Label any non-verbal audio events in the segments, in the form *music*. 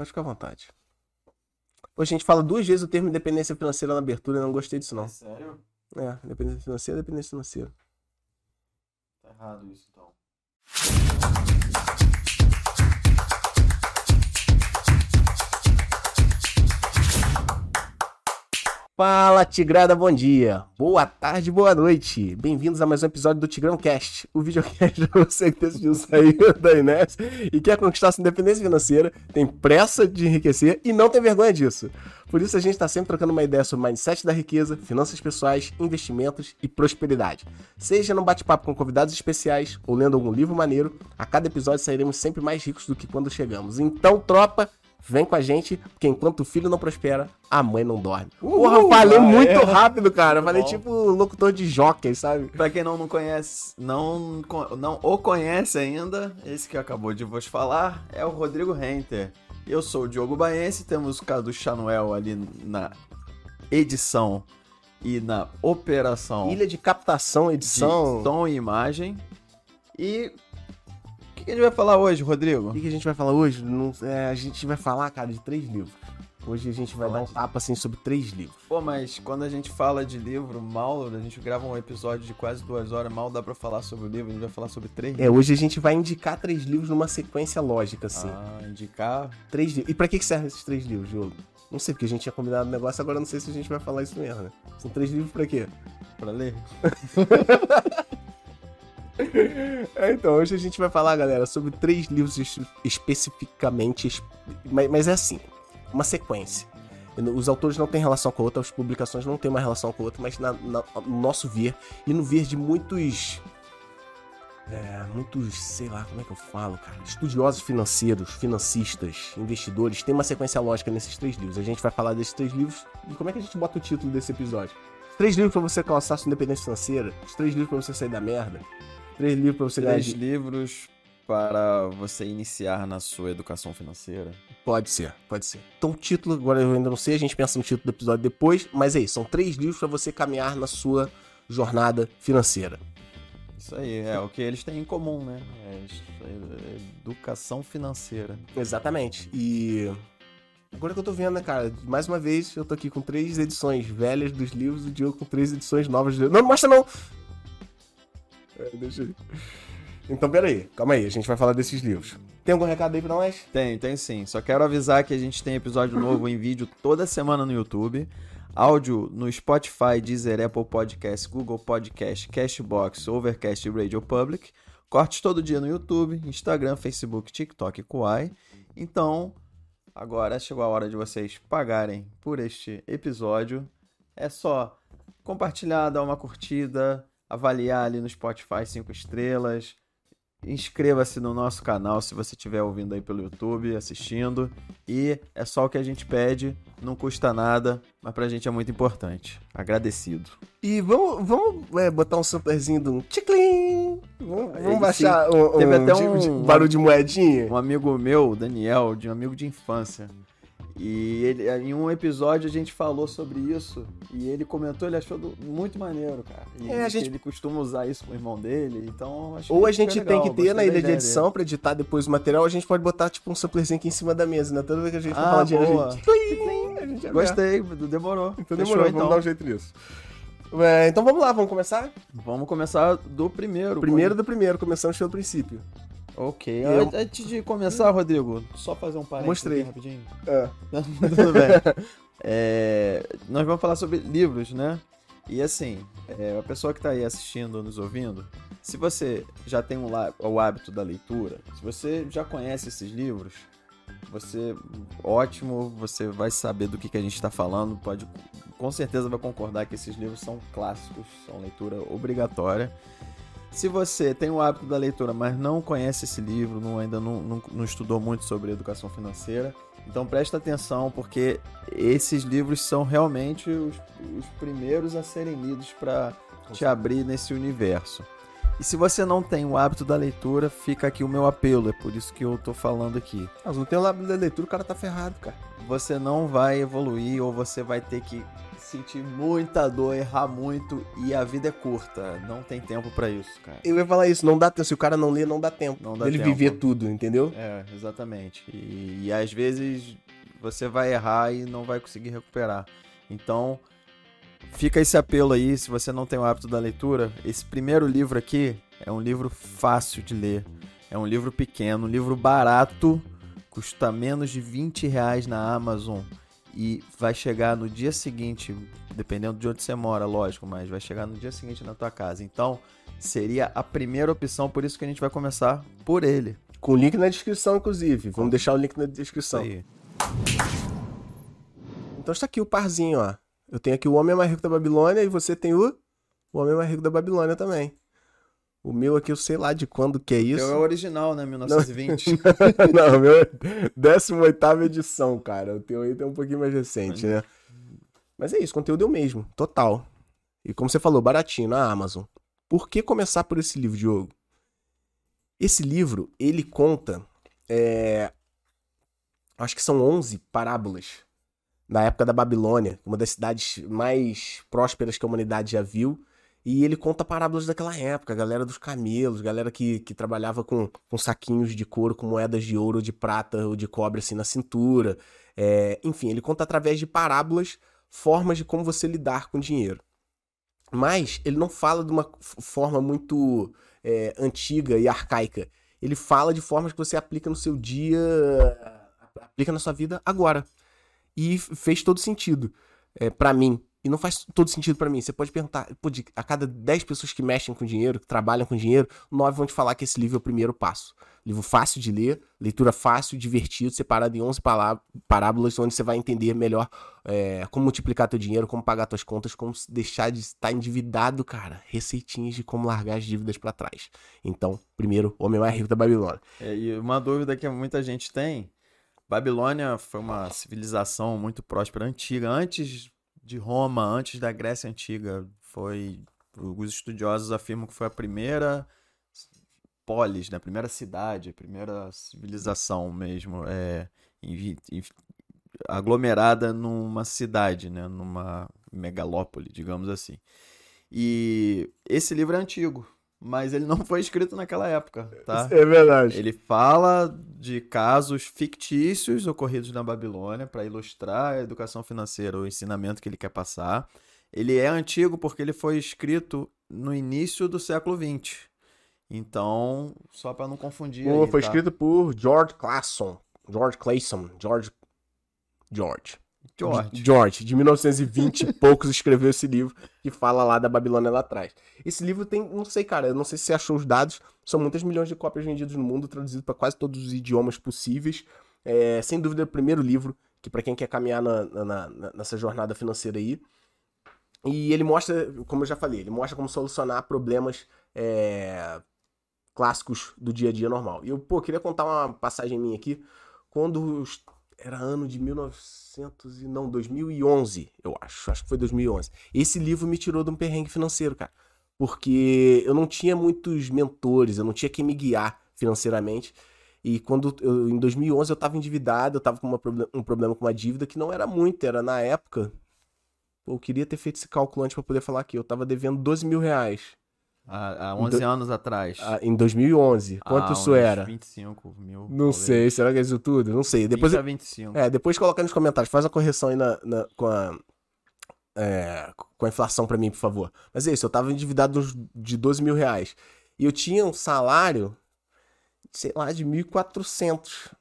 pode ficar à vontade. Hoje a gente fala duas vezes o termo independência financeira na abertura e não gostei disso, não. É sério? É, independência financeira, dependência financeira. Tá errado isso, então. Fala, Tigrada, bom dia. Boa tarde, boa noite. Bem-vindos a mais um episódio do Tigrão Cast, o videocast *laughs* pra você que decidiu sair *laughs* da Inés e quer conquistar sua independência financeira, tem pressa de enriquecer e não tem vergonha disso. Por isso a gente está sempre trocando uma ideia sobre mindset da riqueza, finanças pessoais, investimentos e prosperidade. Seja num bate-papo com convidados especiais ou lendo algum livro maneiro, a cada episódio sairemos sempre mais ricos do que quando chegamos. Então, tropa, Vem com a gente, porque enquanto o filho não prospera, a mãe não dorme. Porra, falei ah, muito é. rápido, cara. Falei Bom. tipo locutor de jockey, sabe? Pra quem não, não conhece, não, não o conhece ainda, esse que acabou de vos falar é o Rodrigo Renter. Eu sou o Diogo Baense, temos o Cadu Chanuel ali na edição e na operação Ilha de captação, de edição. som e imagem. E que, que a gente vai falar hoje, Rodrigo? O que, que a gente vai falar hoje? Não- é, a gente vai falar, cara, de três livros. Hoje a gente vai dar um tapa assim sobre três livros. Pô, mas quando a gente fala de livro, mal, a gente grava um episódio de quase duas horas, mal dá pra falar sobre o livro, a gente vai falar sobre três É, hoje a gente vai indicar três livros numa sequência lógica, assim. Ah, indicar. Três livros. E pra que, servem esses três livros, Diogo? Não sei, porque a gente tinha combinado um negócio, agora não sei se a gente vai falar isso mesmo, né? São três livros pra quê? Pra ler? É, então, hoje a gente vai falar, galera, sobre três livros es- especificamente, es- mas, mas é assim, uma sequência. Os autores não têm relação com a outra, as publicações não têm uma relação com a outra, mas na- na- no nosso ver, e no ver de muitos. É, muitos, sei lá, como é que eu falo, cara? Estudiosos financeiros, financistas, investidores, tem uma sequência lógica nesses três livros. A gente vai falar desses três livros e como é que a gente bota o título desse episódio? Três livros pra você alcançar sua independência financeira, os três livros pra você sair da merda, Três livros pra você ganhar Três livros para você iniciar na sua educação financeira. Pode ser, pode ser. Então o título, agora eu ainda não sei, a gente pensa no título do episódio depois, mas é isso, são três livros pra você caminhar na sua jornada financeira. Isso aí, é o que eles têm em comum, né? É isso aí, é educação financeira. Exatamente. E agora que eu tô vendo, né, cara, mais uma vez eu tô aqui com três edições velhas dos livros, o Diogo com três edições novas. dos livros. Não, não mostra não! *laughs* Deixa aí. Então, peraí, calma aí, a gente vai falar desses livros. Tem algum recado aí pra nós? Tem, tem sim. Só quero avisar que a gente tem episódio novo em vídeo toda semana no YouTube. Áudio no Spotify, Deezer, Apple Podcast, Google Podcast, Cashbox, Overcast e Radio Public. Cortes todo dia no YouTube, Instagram, Facebook, TikTok e Kuai. Então, agora chegou a hora de vocês pagarem por este episódio. É só compartilhar, dar uma curtida, avaliar ali no Spotify cinco estrelas. Inscreva-se no nosso canal se você estiver ouvindo aí pelo YouTube, assistindo. E é só o que a gente pede, não custa nada, mas pra gente é muito importante. Agradecido. E vamos, vamos é, botar um samplerzinho do ticlin. Vamos, vamos baixar um, Teve um até de- um- de- barulho de moedinha. Um amigo meu, Daniel, de um amigo de infância. E ele, em um episódio a gente falou sobre isso e ele comentou, ele achou do- muito maneiro, cara. E É, a gente- ele costuma usar isso com o irmão dele, então acho Ou a gente foi tem legal, que ter na ilha de edição pra editar depois o material, ou a gente pode botar tipo um samplerzinho aqui em cima da mesa, né? Toda vez que a gente Ah, falar de a gente, a gente dele. Gostei, demorou. Então Fechou, demorou, vamos dar um jeito nisso. É, então vamos lá, vamos começar? Vamos começar do primeiro. Primeiro do primeiro, começando pelo princípio. Ok. Eu- An- Antes de começar, Rodrigo, só fazer um parênteses Mostrei. rapidinho. É. *laughs* Tudo bem. É, nós vamos falar sobre livros, né? E assim, é, a pessoa que está aí assistindo, nos ouvindo, se você já tem um o hábito da leitura, se você já conhece esses livros, você ótimo, você vai saber do que, que a gente está falando, pode com certeza vai concordar que esses livros são clássicos, são leitura obrigatória. Se você tem o hábito da leitura, mas não conhece esse livro, não, ainda não, não, não estudou muito sobre educação financeira, então presta atenção, porque esses livros são realmente os, os primeiros a serem lidos para te abrir nesse universo. E se você não tem o hábito da leitura, fica aqui o meu apelo, é por isso que eu tô falando aqui. Mas não tem o lábio da leitura, o cara tá ferrado, cara. Você não vai evoluir ou você vai ter que sentir muita dor, errar muito e a vida é curta. Não tem tempo pra isso, cara. Eu ia falar isso, não dá tempo. Se o cara não lê, não dá tempo. Não dá Ele tempo. viver tudo, entendeu? É, exatamente. E, e às vezes você vai errar e não vai conseguir recuperar. Então, fica esse apelo aí, se você não tem o hábito da leitura, esse primeiro livro aqui é um livro fácil de ler. É um livro pequeno, um livro barato, custa menos de 20 reais na Amazon. E vai chegar no dia seguinte, dependendo de onde você mora, lógico, mas vai chegar no dia seguinte na tua casa. Então, seria a primeira opção, por isso que a gente vai começar por ele. Com o link na descrição, inclusive. Vamos deixar o link na descrição. aí. Então está aqui o parzinho, ó. Eu tenho aqui o Homem Mais Rico da Babilônia e você tem o, o Homem Mais Rico da Babilônia também. O meu aqui eu sei lá de quando que é isso. É o original, né? 1920. *laughs* Não, o meu é 18 edição, cara. O teu aí tá um pouquinho mais recente, né? Mas é isso, conteúdo é o mesmo, total. E como você falou, baratinho na Amazon. Por que começar por esse livro, Diogo? Esse livro, ele conta. é, Acho que são 11 parábolas da época da Babilônia, uma das cidades mais prósperas que a humanidade já viu. E ele conta parábolas daquela época, a galera dos camelos, galera que, que trabalhava com, com saquinhos de couro, com moedas de ouro, de prata ou de cobre assim na cintura. É, enfim, ele conta através de parábolas formas de como você lidar com dinheiro. Mas ele não fala de uma forma muito é, antiga e arcaica. Ele fala de formas que você aplica no seu dia, aplica na sua vida agora. E fez todo sentido é, para mim. E não faz todo sentido pra mim. Você pode perguntar, a cada 10 pessoas que mexem com dinheiro, que trabalham com dinheiro, 9 vão te falar que esse livro é o primeiro passo. Livro fácil de ler, leitura fácil, divertido, separado em 11 palá- parábolas, onde você vai entender melhor é, como multiplicar teu dinheiro, como pagar tuas contas, como deixar de estar endividado, cara. Receitinhas de como largar as dívidas pra trás. Então, primeiro, Homem Mais Rico da Babilônia. É, e uma dúvida que muita gente tem: Babilônia foi uma civilização muito próspera, antiga, antes de Roma, antes da Grécia Antiga. Foi. Os estudiosos afirmam que foi a primeira polis, né? a primeira cidade, a primeira civilização mesmo, é, em- em- aglomerada numa cidade, né? numa megalópole, digamos assim. E esse livro é antigo, mas ele não *laughs* foi escrito naquela época, tá? É verdade. Ele fala de casos fictícios ocorridos na Babilônia para ilustrar a educação financeira, o ensinamento que ele quer passar. Ele é antigo porque ele foi escrito no início do século XX. Então, só para não confundir. Pô, aí, foi tá? escrito por George Clason. George Clayson. George. George. George. George, de 1920 e poucos, escreveu esse livro que fala lá da Babilônia lá atrás. Esse livro tem, não sei, cara, eu não sei se você achou os dados, são muitas milhões de cópias vendidas no mundo, traduzido para quase todos os idiomas possíveis. É, sem dúvida, é o primeiro livro que para quem quer caminhar na- na- na- nessa jornada financeira aí. E ele mostra, como eu já falei, ele mostra como solucionar problemas é, clássicos do dia a dia normal. E eu, pô, queria contar uma passagem minha aqui. Quando os- era ano de 1900 e não, 2011, eu acho. Acho que foi 2011. Esse livro me tirou de um perrengue financeiro, cara. Porque eu não tinha muitos mentores, eu não tinha quem me guiar financeiramente. E quando eu, em 2011 eu tava endividado, eu tava com uma um problema com uma dívida que não era muito, era na época. Pô, eu queria ter feito esse cálculo antes pra poder falar aqui. Eu tava devendo 12 mil reais Há, há 11 anos atrás. ah, em 2011. Quanto Ah, isso era? 25 mil. Não talvez. sei, será que é isso tudo? Não sei. Depois, 20 a 25. é, depois coloca nos comentários, faz a correção aí na, na- com, a, é, com a inflação pra mim, por favor. Mas é isso, eu tava endividado de 12 mil reais. E eu tinha um salário, sei lá, de 1.400.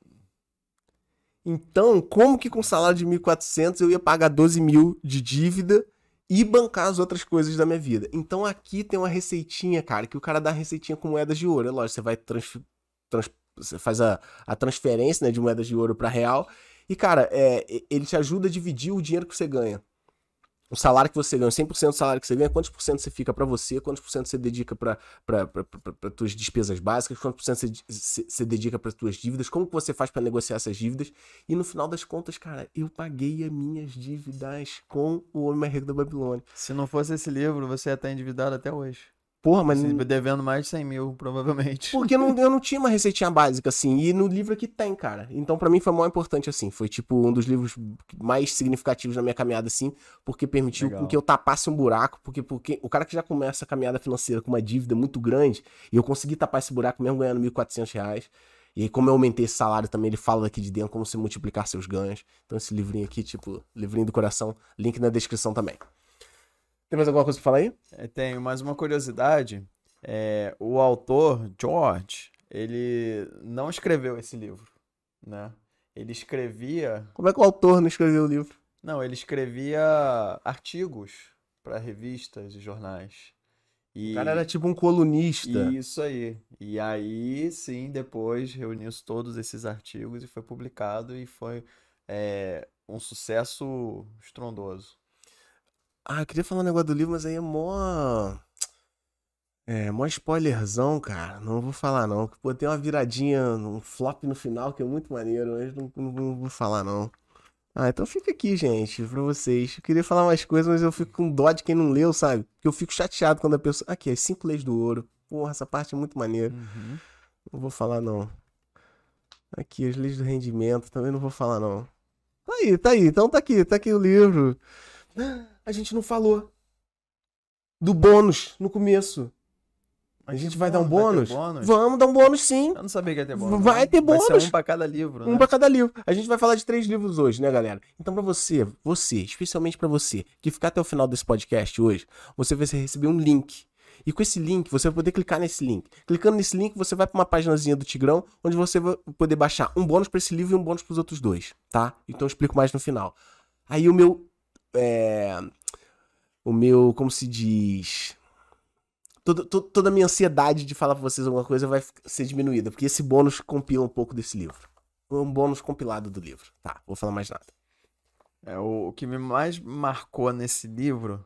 Então, como que com um salário de 1.400 eu ia pagar 12 mil de dívida e bancar as outras coisas da minha vida? Então aqui tem uma receitinha, cara, que o cara dá receitinha com moedas de ouro. É lógico, você vai transf- trans- você faz a, a transferência né, de moedas de ouro para real. E, cara, é, ele te ajuda a dividir o dinheiro que você ganha. O salário que você ganha, 100% do salário que você ganha, quantos por cento você fica pra você, quantos por cento você dedica pra tuas despesas básicas, quantos por cento você, você- dedica para tuas dívidas, como que você faz pra negociar essas dívidas. E no final das contas, cara, eu paguei as minhas dívidas com o Homem Mais da Babilônia. Se não fosse esse livro, você ia estar endividado até hoje. Porra, mas. Assim, devendo mais de 100 mil, provavelmente. Porque eu não, *laughs* eu não tinha uma receitinha básica, assim. E no livro aqui tem, cara. Então, pra mim, foi mó importante, assim. Foi, tipo, um dos livros mais significativos na minha caminhada, assim. Porque permitiu Legal. que eu tapasse um buraco. Porque, porque o cara que já começa a caminhada financeira com uma dívida muito grande, e eu consegui tapar esse buraco mesmo ganhando 1.400 reais. E aí, como eu aumentei esse salário também, ele fala daqui de dentro como você multiplicar seus ganhos. Então, esse livrinho aqui, tipo, livrinho do coração, link na descrição também. Tem mais alguma coisa pra falar aí? É, Tenho mais uma curiosidade. É, o autor, George, ele não escreveu esse livro, né? Ele escrevia... Como é que o autor não escreveu o livro? Não, ele escrevia artigos para revistas e jornais. E O cara era tipo um colunista. Isso aí. E aí, sim, depois reuniu todos esses artigos e foi publicado e foi é, um sucesso estrondoso. Ah, eu queria falar um negócio do livro, mas aí é mó. É, mó spoilerzão, cara. Não vou falar, não. Pô, tem uma viradinha, um flop no final que é muito maneiro, mas não, não- não vou falar, não. Ah, então fica aqui, gente, pra vocês. Eu queria falar mais coisas, mas eu fico com dó de quem não leu, sabe? Porque eu fico chateado quando a pessoa. Aqui, as cinco leis do ouro. Porra, essa parte é muito maneira. Não vou falar, não. Aqui, as leis do rendimento, também não vou falar, não. Tá aí, tá aí. Então tá aqui, tá aqui o livro. A gente não falou do bônus no começo. A gente vai dar um bônus? bônus? Vai bônus? Vamos dar um bônus sim. Eu não sabia que ia ter bônus. Vai não. ter Vai bônus. ser um pra cada livro, né? Um pra cada livro. A gente vai falar de três livros hoje, né, galera? Então, pra você, você, especialmente pra você, que ficar até o final desse podcast hoje, você vai receber um link. E com esse link, você vai poder clicar nesse link. Clicando nesse link, você vai pra uma paginazinha do Tigrão, onde você vai poder baixar um bônus pra esse livro e um bônus pros outros dois, tá? Então eu explico mais no final. Aí o meu. É. O meu. Como se diz? Toda, to- toda a minha ansiedade de falar pra vocês alguma coisa vai ser diminuída, porque esse bônus compila um pouco desse livro. Um bônus compilado do livro. Tá, vou falar mais nada. É, o, o que me mais marcou nesse livro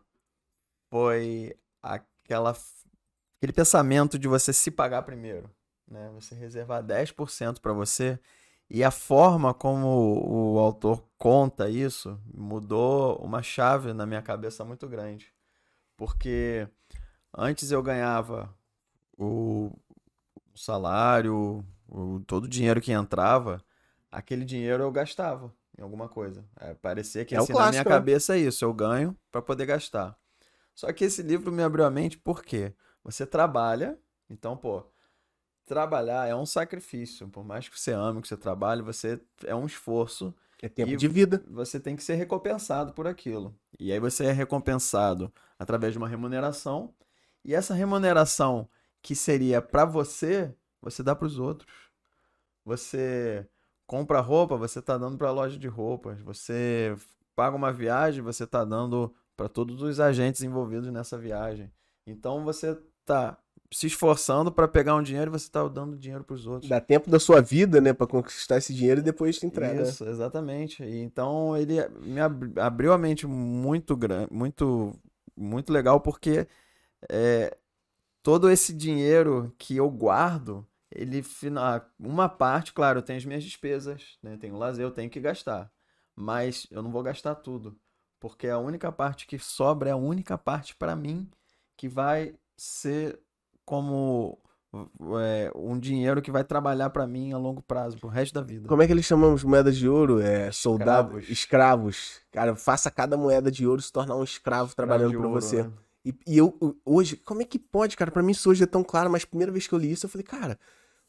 foi aquela, aquele pensamento de você se pagar primeiro, né? Você reservar 10% para você e a forma como o autor conta isso mudou uma chave na minha cabeça muito grande. Porque antes eu ganhava o, salário, o, todo o dinheiro que entrava, aquele dinheiro eu gastava em alguma coisa. É, parecia que É assim, na minha clássico, né? cabeça é isso, eu ganho para poder gastar. Só que esse livro me abriu a mente porque você trabalha, então, pô, trabalhar é um sacrifício. Por mais que você ame o que você trabalha, você é um esforço É tempo E- de vida. você tem que ser recompensado por aquilo. E aí você é recompensado através de uma remuneração, e essa remuneração que seria para você, você dá para os outros. Você compra roupa, você tá dando para a loja de roupas. Você paga uma viagem, você tá dando para todos os agentes envolvidos nessa viagem. Então você tá se esforçando para pegar um dinheiro e você tá dando dinheiro para os outros. Dá tempo da sua vida, né, pra conquistar esse dinheiro e depois te entrega. né? Isso, exatamente. E então ele me ab- abriu a mente muito grande, muito, muito legal, porque é, todo esse dinheiro que eu guardo, ele uma parte, claro, eu tenho as minhas despesas, né? Tenho lazer, eu tenho que gastar. Mas eu não vou gastar tudo, porque a única parte que sobra é a única parte para mim que vai ser como é, um dinheiro que vai trabalhar para mim a longo prazo, pro resto da vida. Como é que eles chamam as moedas de ouro? É soldado, Escravos. escravos. Cara, faça cada moeda de ouro se tornar um escravo trabalhando de pra ouro, você. né? E, e eu, eu- hoje, como é que pode, cara? Pra mim isso hoje é tão claro, mas a primeira vez que eu li isso, eu falei, cara,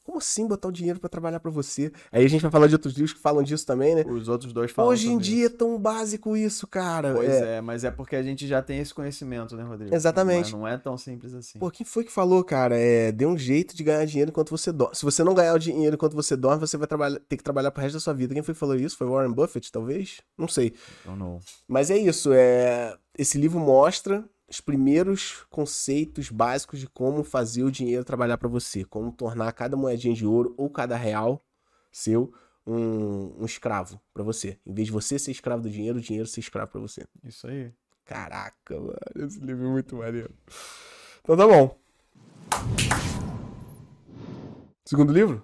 como assim botar o dinheiro pra trabalhar pra você? Aí a gente vai falar de outros livros que falam disso também, né? Os outros dois falam Hoje em dia é tão básico isso, cara. Pois É. é. mas é porque a gente já tem esse conhecimento, né, Rodrigo? Exatamente. Mas não é tão simples assim. Pô, quem foi que falou, cara? É, dê um jeito de ganhar dinheiro enquanto você dorme. Se você não ganhar o dinheiro enquanto você dorme, você vai trabalhar, ter que trabalhar pro resto da sua vida. Quem foi que falou isso? Foi Warren Buffett, talvez? Não sei. Não, não. Mas é isso, é... esse livro mostra os primeiros conceitos básicos de como fazer o dinheiro trabalhar pra você, como tornar cada moedinha de ouro ou cada real seu um, um escravo pra você. Em vez de você ser escravo do dinheiro, o dinheiro ser escravo pra você. Isso aí. Caraca, mano, esse livro é muito maneiro. Então tá bom. Segundo livro?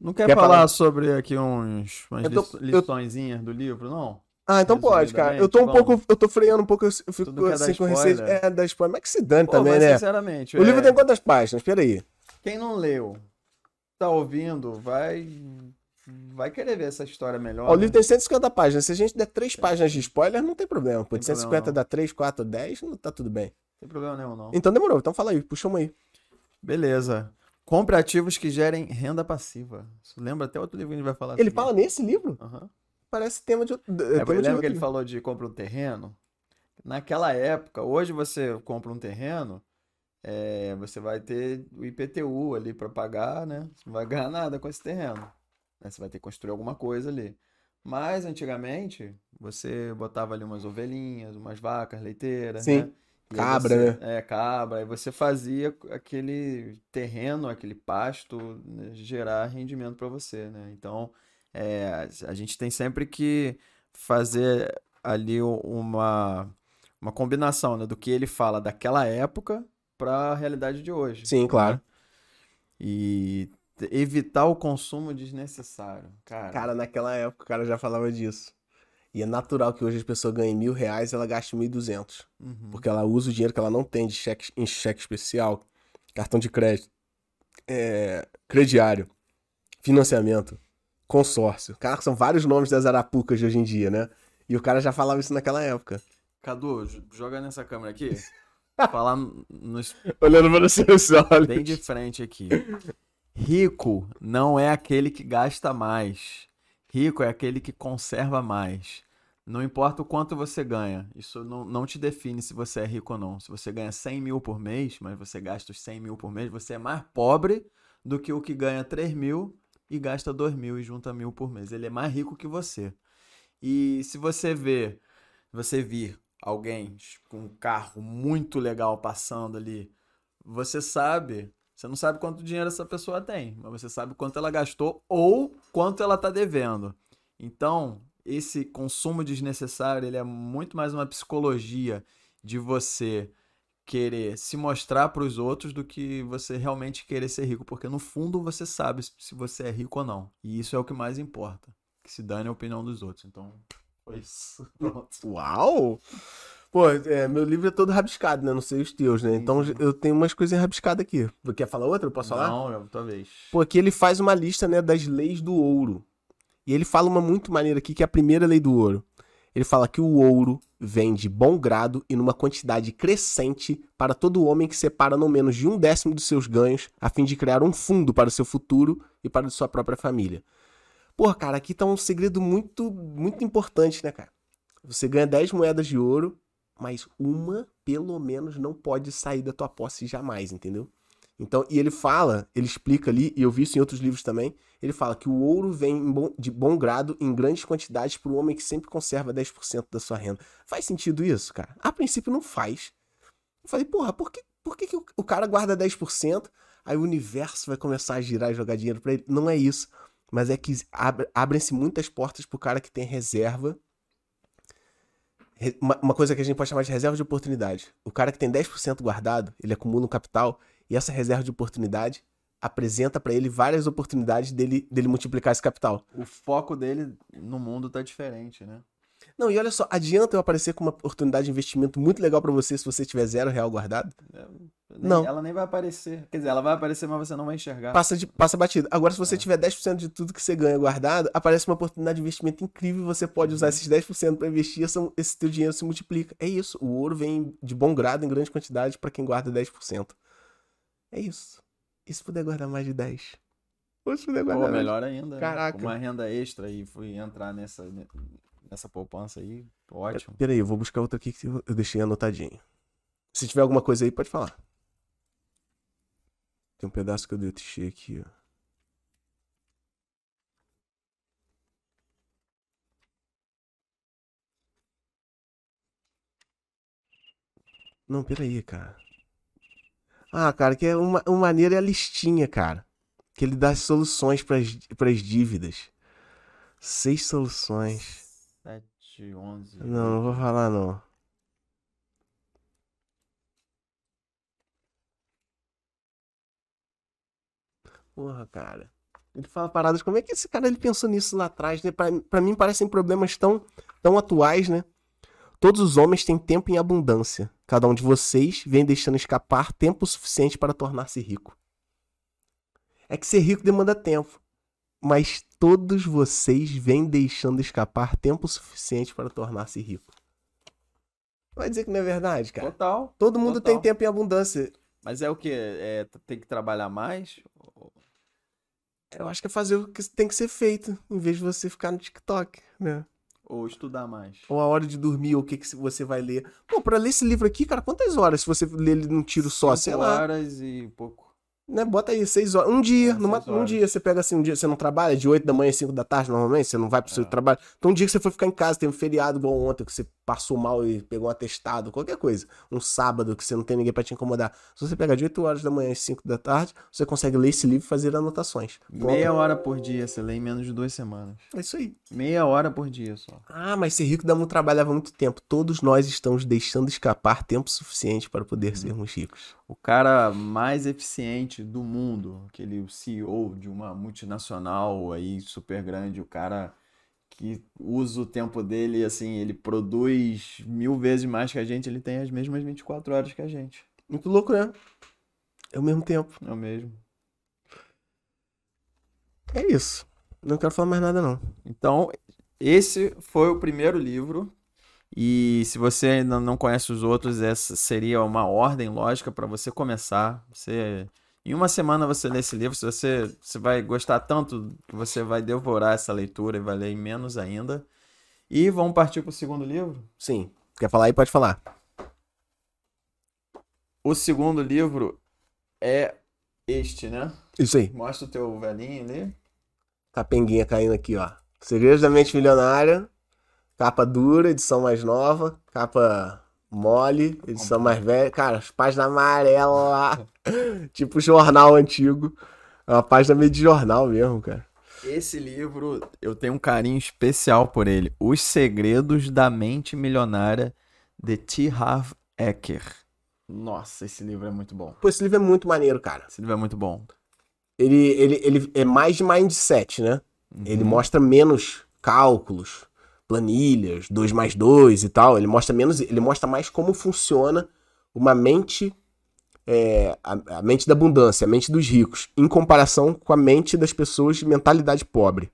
Não quer, Quer falar falar? sobre aqui uns, umas tô- lis- eu- liçõezinhas do livro, não? Ah, então pode, cara. Eu tô um Resumidamente, pouco. Eu tô freando um pouco, eu fico é assim com receio. É, da spoiler. Mas que se dane Pô, também, mas né? sinceramente, O livro é, tem quantas páginas? Peraí. quem não leu, tá ouvindo, vai vai querer ver essa história melhor. Ó, o né? livro tem 150 páginas. Se a gente der 3 páginas de spoiler, não tem problema. Pô, de Tem 150 problema, dá 3, 4, 10, não tá tudo bem. Não tem problema nenhum, não. Então demorou. Então fala aí, puxa uma aí. Beleza. Compre ativos que gerem renda passiva. Isso lembra até outro livro que a gente vai falar. Ele fala nesse livro? Aham. Parece tema de outro. É, tema lembra que ele falou de compra um terreno? Naquela época, hoje você compra um terreno, é, você vai ter o IPTU ali para pagar, né? Você não vai ganhar nada com esse terreno. né? Você vai ter que construir alguma coisa ali. Mas antigamente, você botava ali umas ovelhinhas, umas vacas leiteiras, Sim. né? E Cabra, você- né? É, cabra. Aí você fazia aquele terreno, aquele pasto, né, gerar rendimento para você, né? Então, é, a gente tem sempre que fazer ali uma, uma combinação, né, do que ele fala daquela época para a realidade de hoje. Sim, claro. né? E t- evitar o consumo desnecessário. Cara, Cara, naquela época o cara já falava disso. E é natural que hoje as pessoas ganhem mil reais e ela gaste mil e duzentos. uhum. Porque ela usa o dinheiro que ela não tem de cheque, em cheque especial, cartão de crédito, é, crediário, financiamento, consórcio. Cara, são vários nomes das arapucas de hoje em dia, né? E o cara já falava isso naquela época. Cadu, joga nessa câmera aqui. *laughs* Falar no- nos Olhando para os seus olhos. bem de frente aqui. Rico não é aquele que gasta mais. Rico é aquele que conserva mais. Não importa o quanto você ganha, isso não, não te define se você é rico ou não. Se você ganha 100 mil por mês, mas você gasta os 100 mil por mês, você é mais pobre do que o que ganha 3 mil e gasta 2 mil e junta mil por mês. Ele é mais rico que você. E se você vê, você vir alguém com um carro muito legal passando ali, você sabe, você não sabe quanto dinheiro essa pessoa tem, mas você sabe quanto ela gastou ou quanto ela está devendo. Então, esse consumo desnecessário, ele é muito mais uma psicologia de você querer se mostrar para os outros do que você realmente querer ser rico, porque no fundo você sabe se você é rico ou não. E isso é o que mais importa. Que se dane a opinião dos outros. Então, foi isso. *laughs* Pronto. Uau! Pô, é, meu livro é todo rabiscado, né? Não sei os teus, né? Então Sim. eu tenho umas coisas rabiscadas aqui. Quer falar outra? Eu posso falar? Não, é a tua vez. Pô, aqui ele faz uma lista, né, das leis do ouro. E ele fala uma muito maneira aqui, que é a primeira lei do ouro. Ele fala que o ouro vem de bom grado e numa quantidade crescente para todo homem que separa não menos de um décimo dos seus ganhos, a fim de criar um fundo para o seu futuro e para a sua própria família. Porra, cara, aqui tá um segredo muito, muito importante, né, cara? Você ganha 10 moedas de ouro, mas uma, pelo menos, não pode sair da tua posse jamais, entendeu? Então, e ele fala, ele explica ali, e eu vi isso em outros livros também, ele fala que o ouro vem em bom- de bom grado em grandes quantidades para o homem que sempre conserva 10% da sua renda. Faz sentido isso, cara? A princípio não faz. Eu falei, porra, por que, por que, que o, o cara guarda 10%, aí o universo vai começar a girar e jogar dinheiro para ele? Não é isso. Mas é que abre- abrem-se muitas portas pro cara que tem reserva. Re- Uma, uma coisa que a gente pode chamar de reserva de oportunidade. O cara que tem 10% guardado, ele acumula um capital, e essa reserva de oportunidade apresenta para ele várias oportunidades dele, dele multiplicar esse capital. O foco dele no mundo tá diferente, né? Não, e olha só, adianta eu aparecer com uma oportunidade de investimento muito legal para você se você tiver zero real guardado? Nem- Não. Ela nem vai aparecer. Quer dizer, ela vai aparecer, mas você não vai enxergar. Passa, de, passa batido. Agora, se você É. tiver 10% de tudo que você ganha guardado, aparece uma oportunidade de investimento incrível você pode usar esses 10% para investir, essa- esse teu dinheiro se multiplica. É isso. O ouro vem de bom grado em grande quantidade para quem guarda 10%. É isso. E se puder guardar mais de 10? Ou se puder Pô, guardar mais- melhor ainda. né? Caraca. Com Uma renda extra e fui entrar nessa, nessa poupança aí. Ótimo. Peraí, eu vou buscar outra aqui que eu eu deixei anotadinho. Se tiver alguma coisa aí, pode falar. Tem um pedaço que eu deixei aqui, ó. Não, peraí, cara. Ah, cara, que é uma, uma maneira é a listinha, cara. Que ele dá soluções para as dívidas. Seis soluções. 7, 11. Não, não vou falar não. Porra, cara. Ele fala paradas. Como é que esse cara ele pensou nisso lá atrás, né? Pra, pra mim parecem problemas tão tão atuais, né? Todos os homens têm tempo em abundância. Cada um de vocês vem deixando escapar tempo suficiente para tornar-se rico. É que ser rico demanda tempo. Mas todos vocês vêm deixando escapar tempo suficiente para tornar-se rico. Vai dizer que não é verdade, cara? Total. Todo mundo total. tem tempo em abundância. Mas é o que? É, tem que trabalhar mais? Eu acho que é fazer o que tem que ser feito, em vez de você ficar no TikTok, né? Ou estudar mais? Ou a hora de dormir, ou o que, que você vai ler. Pô, pra ler esse livro aqui, cara, quantas horas se você ler ele num tiro só? Sei Cinco lá. horas e pouco. Né? Bota aí, seis horas. Um dia, É, numa, seis um horas. dia você pega assim, um dia você não trabalha, de 8 da manhã às 5 da tarde, normalmente, você não vai pro seu É. trabalho. Então um dia que você foi ficar em casa, tem um feriado igual ontem, que você passou mal e pegou um atestado, qualquer coisa. Um sábado que você não tem ninguém pra te incomodar. Se você pegar de 8 horas da manhã às 5 da tarde, você consegue ler esse livro e fazer anotações. Pronto. Meia hora por dia, você lê em menos de duas semanas. É isso aí. Meia hora por dia só. Ah, mas ser rico dá muito trabalho, leva muito tempo. Todos nós estamos deixando escapar tempo suficiente para poder sermos ricos. O cara mais eficiente do mundo, aquele CEO de uma multinacional aí super grande, o cara que usa o tempo dele, assim, ele produz mil vezes mais que a gente, ele tem as mesmas 24 horas que a gente. Muito louco, né? É o mesmo tempo. É o mesmo. É isso. Não quero falar mais nada, não. Então, esse foi o primeiro livro. E se você ainda não conhece os outros, essa seria uma ordem lógica para você começar. Você, em uma semana você lê esse livro, se você, você vai gostar tanto que você vai devorar essa leitura e vai ler menos ainda. E vamos partir para o segundo livro? Sim. Quer falar aí? Pode falar. O segundo livro é este, né? Isso aí. Mostra o teu velhinho ali. Capenguinha caindo aqui, ó. Segredos da Mente Milionária. Capa dura, edição mais nova. Capa mole, edição mais velha. Cara, as páginas amarelas lá. *laughs* tipo jornal antigo. É uma página meio de jornal mesmo, cara. Esse livro, eu tenho um carinho especial por ele. Os Segredos da Mente Milionária, de T. Harv Eker. Nossa, esse livro é muito bom. Pô, esse livro é muito maneiro, cara. Esse livro é muito bom. Ele, ele, ele é mais de mindset, né? Ele Uhum. mostra menos cálculos, planilhas, 2 mais 2 e tal. Ele mostra menos, ele mostra mais como funciona uma mente, é, a, a mente da abundância, a mente dos ricos, em comparação com a mente das pessoas de mentalidade pobre.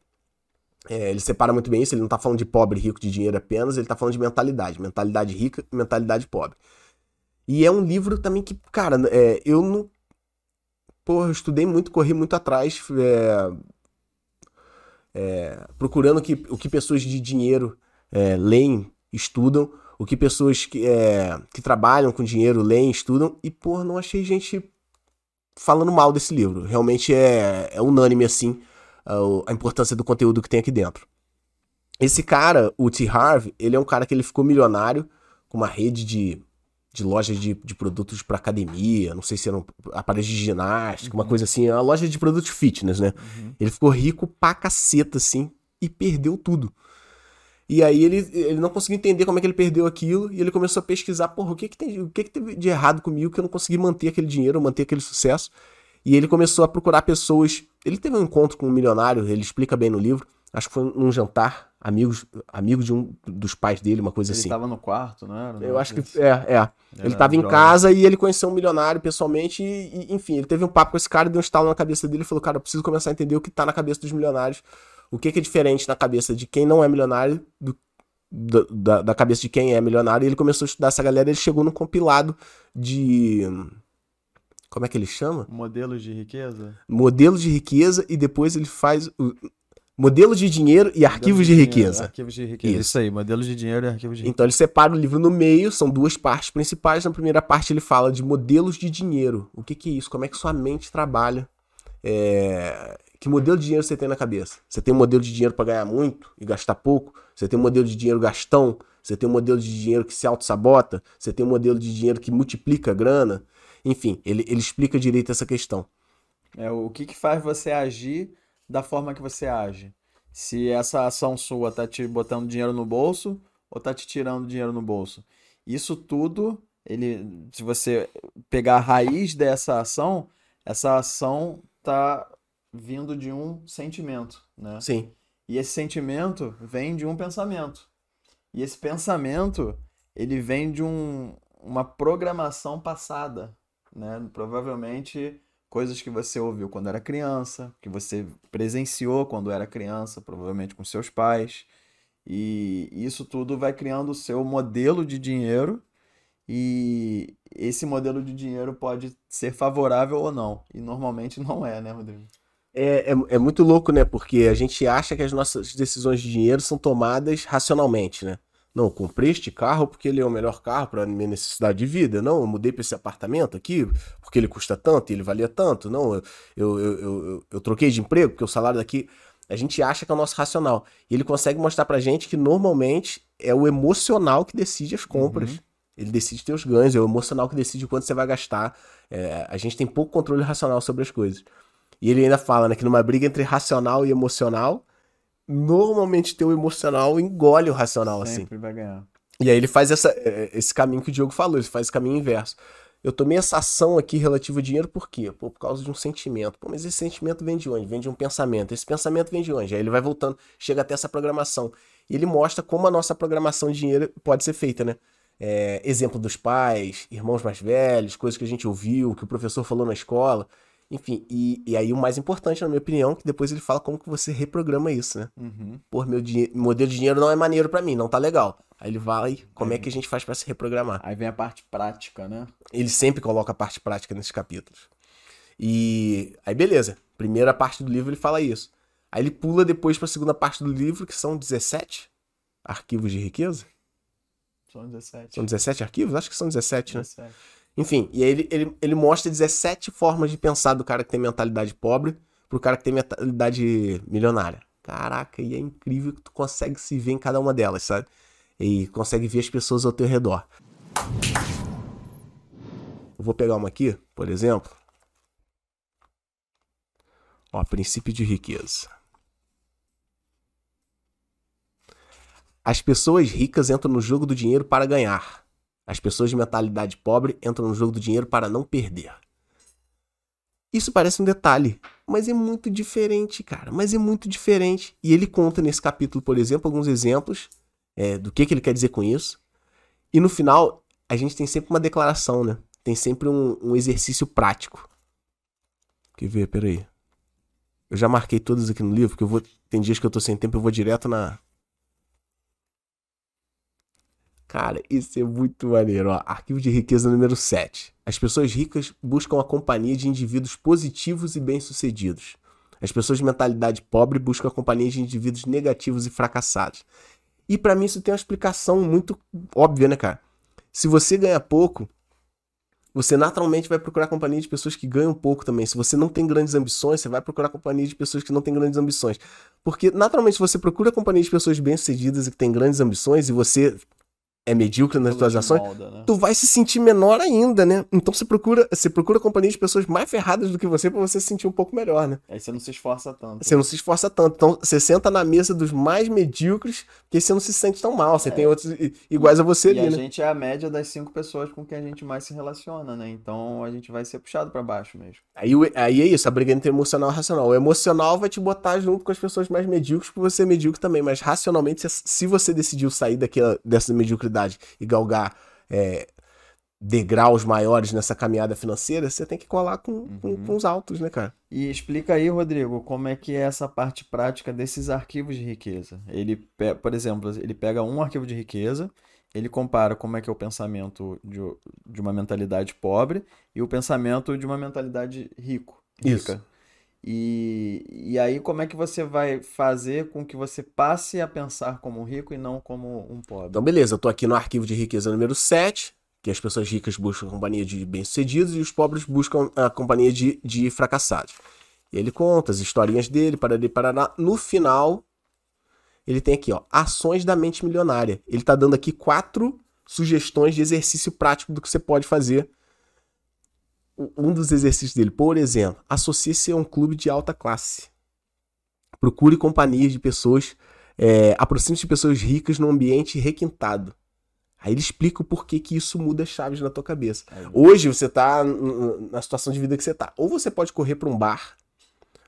É, ele separa muito bem isso, ele não tá falando de pobre, rico, de dinheiro apenas, ele tá falando de mentalidade, mentalidade rica e mentalidade pobre. E é um livro também que, cara, é, eu não. Porra, eu estudei muito, corri muito atrás, é, procurando que, o que pessoas de dinheiro é, leem, estudam, o que pessoas que, é, que trabalham com dinheiro leem, estudam, e, porra, não achei gente falando mal desse livro. Realmente é, é unânime, assim, a, a importância do conteúdo que tem aqui dentro. Esse cara, o T. Harv, ele é um cara que ele ficou milionário com uma rede de, de lojas de, de produtos para academia, não sei se eram aparelhos de ginástica, uma coisa assim, é uma loja de produtos fitness, né? Ele ficou rico pra caceta, assim, e perdeu tudo. E aí ele, ele não conseguiu entender como é que ele perdeu aquilo, e ele começou a pesquisar, porra, o que que, tem, o que que teve de errado comigo que eu não consegui manter aquele dinheiro, manter aquele sucesso. E ele começou a procurar pessoas. Ele teve um encontro com um milionário, ele explica bem no livro. Acho que foi num jantar, amigos, amigo de um dos pais dele, uma coisa Ele assim. tava no quarto, não era? Eu acho que é, é. Ele tava em casa e ele conheceu um milionário pessoalmente e, e, enfim, ele teve um papo com esse cara, deu um estalo na cabeça dele e falou, cara, eu preciso começar a entender o que tá na cabeça dos milionários, o que que é diferente na cabeça de quem não é milionário do- da, da, da cabeça de quem é milionário, e ele começou a estudar essa galera e ele chegou num compilado de... Como é que ele chama? Modelos de riqueza? Modelo de riqueza e depois ele faz... O, modelo de dinheiro e arquivos de, dinheiro, riqueza. Arquivos de riqueza. Isso. Isso. aí, modelos de dinheiro e arquivos de riqueza. Então ele separa o livro no meio, são duas partes principais. Na primeira parte ele fala de modelos de dinheiro. O que, que é isso? Como é que sua mente trabalha? É, Que modelo de dinheiro você tem na cabeça? Você tem um modelo de dinheiro para ganhar muito e gastar pouco? Você tem um modelo de dinheiro gastão? Você tem um modelo de dinheiro que se auto-sabota? Você tem um modelo de dinheiro que multiplica a grana? Enfim, ele, ele explica direito essa questão. É o que que faz você agir da forma que você age. Se essa ação sua tá te botando dinheiro no bolso ou tá te tirando dinheiro no bolso. Isso tudo, ele, se você pegar a raiz dessa ação, essa ação tá vindo de um sentimento, né? Sim. E esse sentimento vem de um pensamento. E esse pensamento, ele vem de um, uma programação passada, né? Provavelmente coisas que você ouviu quando era criança, que você presenciou quando era criança, provavelmente com seus pais. E isso tudo vai criando o seu modelo de dinheiro e esse modelo de dinheiro pode ser favorável ou não. E normalmente não é, né, Rodrigo? É, é, é, muito louco, né? Porque a gente acha que as nossas decisões de dinheiro são tomadas racionalmente, né? Não, eu comprei este carro porque ele é o melhor carro para minha necessidade de vida. Não, eu mudei para esse apartamento aqui porque ele custa tanto e ele valia tanto. Não, eu, eu, eu, eu, eu troquei de emprego porque o salário daqui. A gente acha que é o nosso racional. E ele consegue mostrar pra gente que normalmente é o emocional que decide as compras. Uhum. Ele decide teus ganhos, é o emocional que decide quanto você vai gastar. É, a gente tem pouco controle racional sobre as coisas. E ele ainda fala né, que numa briga entre racional e emocional, normalmente teu emocional engole o racional, Sempre assim. Sempre vai ganhar. E aí ele faz essa, é, esse caminho que o Diogo falou, ele faz esse caminho inverso. Eu tomei essa ação aqui relativa ao dinheiro por quê? Pô, por causa de um sentimento. Pô, mas esse sentimento vem de onde? Vem de um pensamento. Esse pensamento vem de onde? Aí ele vai voltando, chega até essa programação. E ele mostra como a nossa programação de dinheiro pode ser feita, né? É, exemplo dos pais, irmãos mais velhos, coisas que a gente ouviu, que o professor falou na escola. Enfim, e, e aí o mais importante, na minha opinião, que depois ele fala como que você reprograma isso, né? Uhum. Pô, meu modelo de dinheiro não é maneiro para mim, não tá legal. Aí ele vai, como é que a gente faz para se reprogramar? Aí vem a parte prática, né? Ele sempre coloca a parte prática nesses capítulos. E aí beleza, primeira parte do livro ele fala isso. Aí ele pula depois para a segunda parte do livro, que são 17 arquivos de riqueza. São 17. São 17 arquivos? Acho que são 17, 17. né? Enfim, e aí ele, ele, ele mostra 17 formas de pensar do cara que tem mentalidade pobre pro cara que tem mentalidade milionária. Caraca, e é incrível que tu consegue se ver em cada uma delas, sabe? E consegue ver as pessoas ao teu redor. Eu vou pegar uma aqui, por exemplo. Ó, princípio de riqueza. As pessoas ricas entram no jogo do dinheiro para ganhar. As pessoas de mentalidade pobre entram no jogo do dinheiro para não perder. Isso parece um detalhe, mas é muito diferente, cara. Mas é muito diferente. E ele conta nesse capítulo, por exemplo, alguns exemplos é, do que, que ele quer dizer com isso. E no final, a gente tem sempre uma declaração, né? Tem sempre um, um exercício prático. Quer ver? Peraí. Eu já marquei todos aqui no livro, porque eu vou. Tem dias que eu tô sem tempo, eu vou direto na, Cara, isso é muito maneiro. Ó. Arquivo de riqueza número 7. As pessoas ricas buscam a companhia de indivíduos positivos e bem-sucedidos. As pessoas de mentalidade pobre buscam a companhia de indivíduos negativos e fracassados. E para mim isso tem uma explicação muito óbvia, né, cara? Se você ganha pouco, você naturalmente vai procurar companhia de pessoas que ganham pouco também. Se você não tem grandes ambições, você vai procurar companhia de pessoas que não têm grandes ambições. Porque naturalmente você procura companhia de pessoas bem-sucedidas e que têm grandes ambições e você é medíocre nas tuas ações, molda, né? tu vai se sentir menor ainda, né? Então você procura, você procura companhia de pessoas mais ferradas do que você para você se sentir um pouco melhor, né? Aí você não se esforça tanto. Você não se esforça tanto. Então você senta na mesa dos mais medíocres, porque você não se sente tão mal. Você é. tem outros iguais a você e ali, a né? gente é a média das cinco pessoas com quem a gente mais se relaciona, né? Então a gente vai ser puxado para baixo mesmo. Aí, aí é isso, a briga entre emocional e racional. O emocional vai te botar junto com as pessoas mais medíocres, porque você é medíocre também. Mas racionalmente, se você decidiu sair daquela, dessa mediocridade e galgar galgar é, degraus maiores nessa caminhada financeira, você tem que colar com, uhum. com, com, os altos, né, cara? E explica aí, Rodrigo, como é que é essa parte prática desses arquivos de riqueza. Ele, por exemplo, ele pega um arquivo de riqueza, ele compara como é que é o pensamento de, de uma mentalidade pobre e o pensamento de uma mentalidade rico, rica. Isso. E, e aí, como é que você vai fazer com que você passe a pensar como um rico e não como um pobre? Então, beleza, eu tô aqui no arquivo de riqueza número 7, que as pessoas ricas buscam a companhia de bem-sucedidos e os pobres buscam a companhia de, de fracassados. E ele conta as historinhas dele, para ele Paraná. No final, ele tem aqui, ó, ações da mente milionária. Ele tá dando aqui quatro sugestões de exercício prático do que você pode fazer um dos exercícios dele, por exemplo, associe-se a um clube de alta classe. Procure companhias de pessoas, é, aproxime-se de pessoas ricas num ambiente requintado. Aí ele explica o porquê que isso muda chaves na tua cabeça. Hoje você tá na situação de vida que você tá. Ou você pode correr para um bar,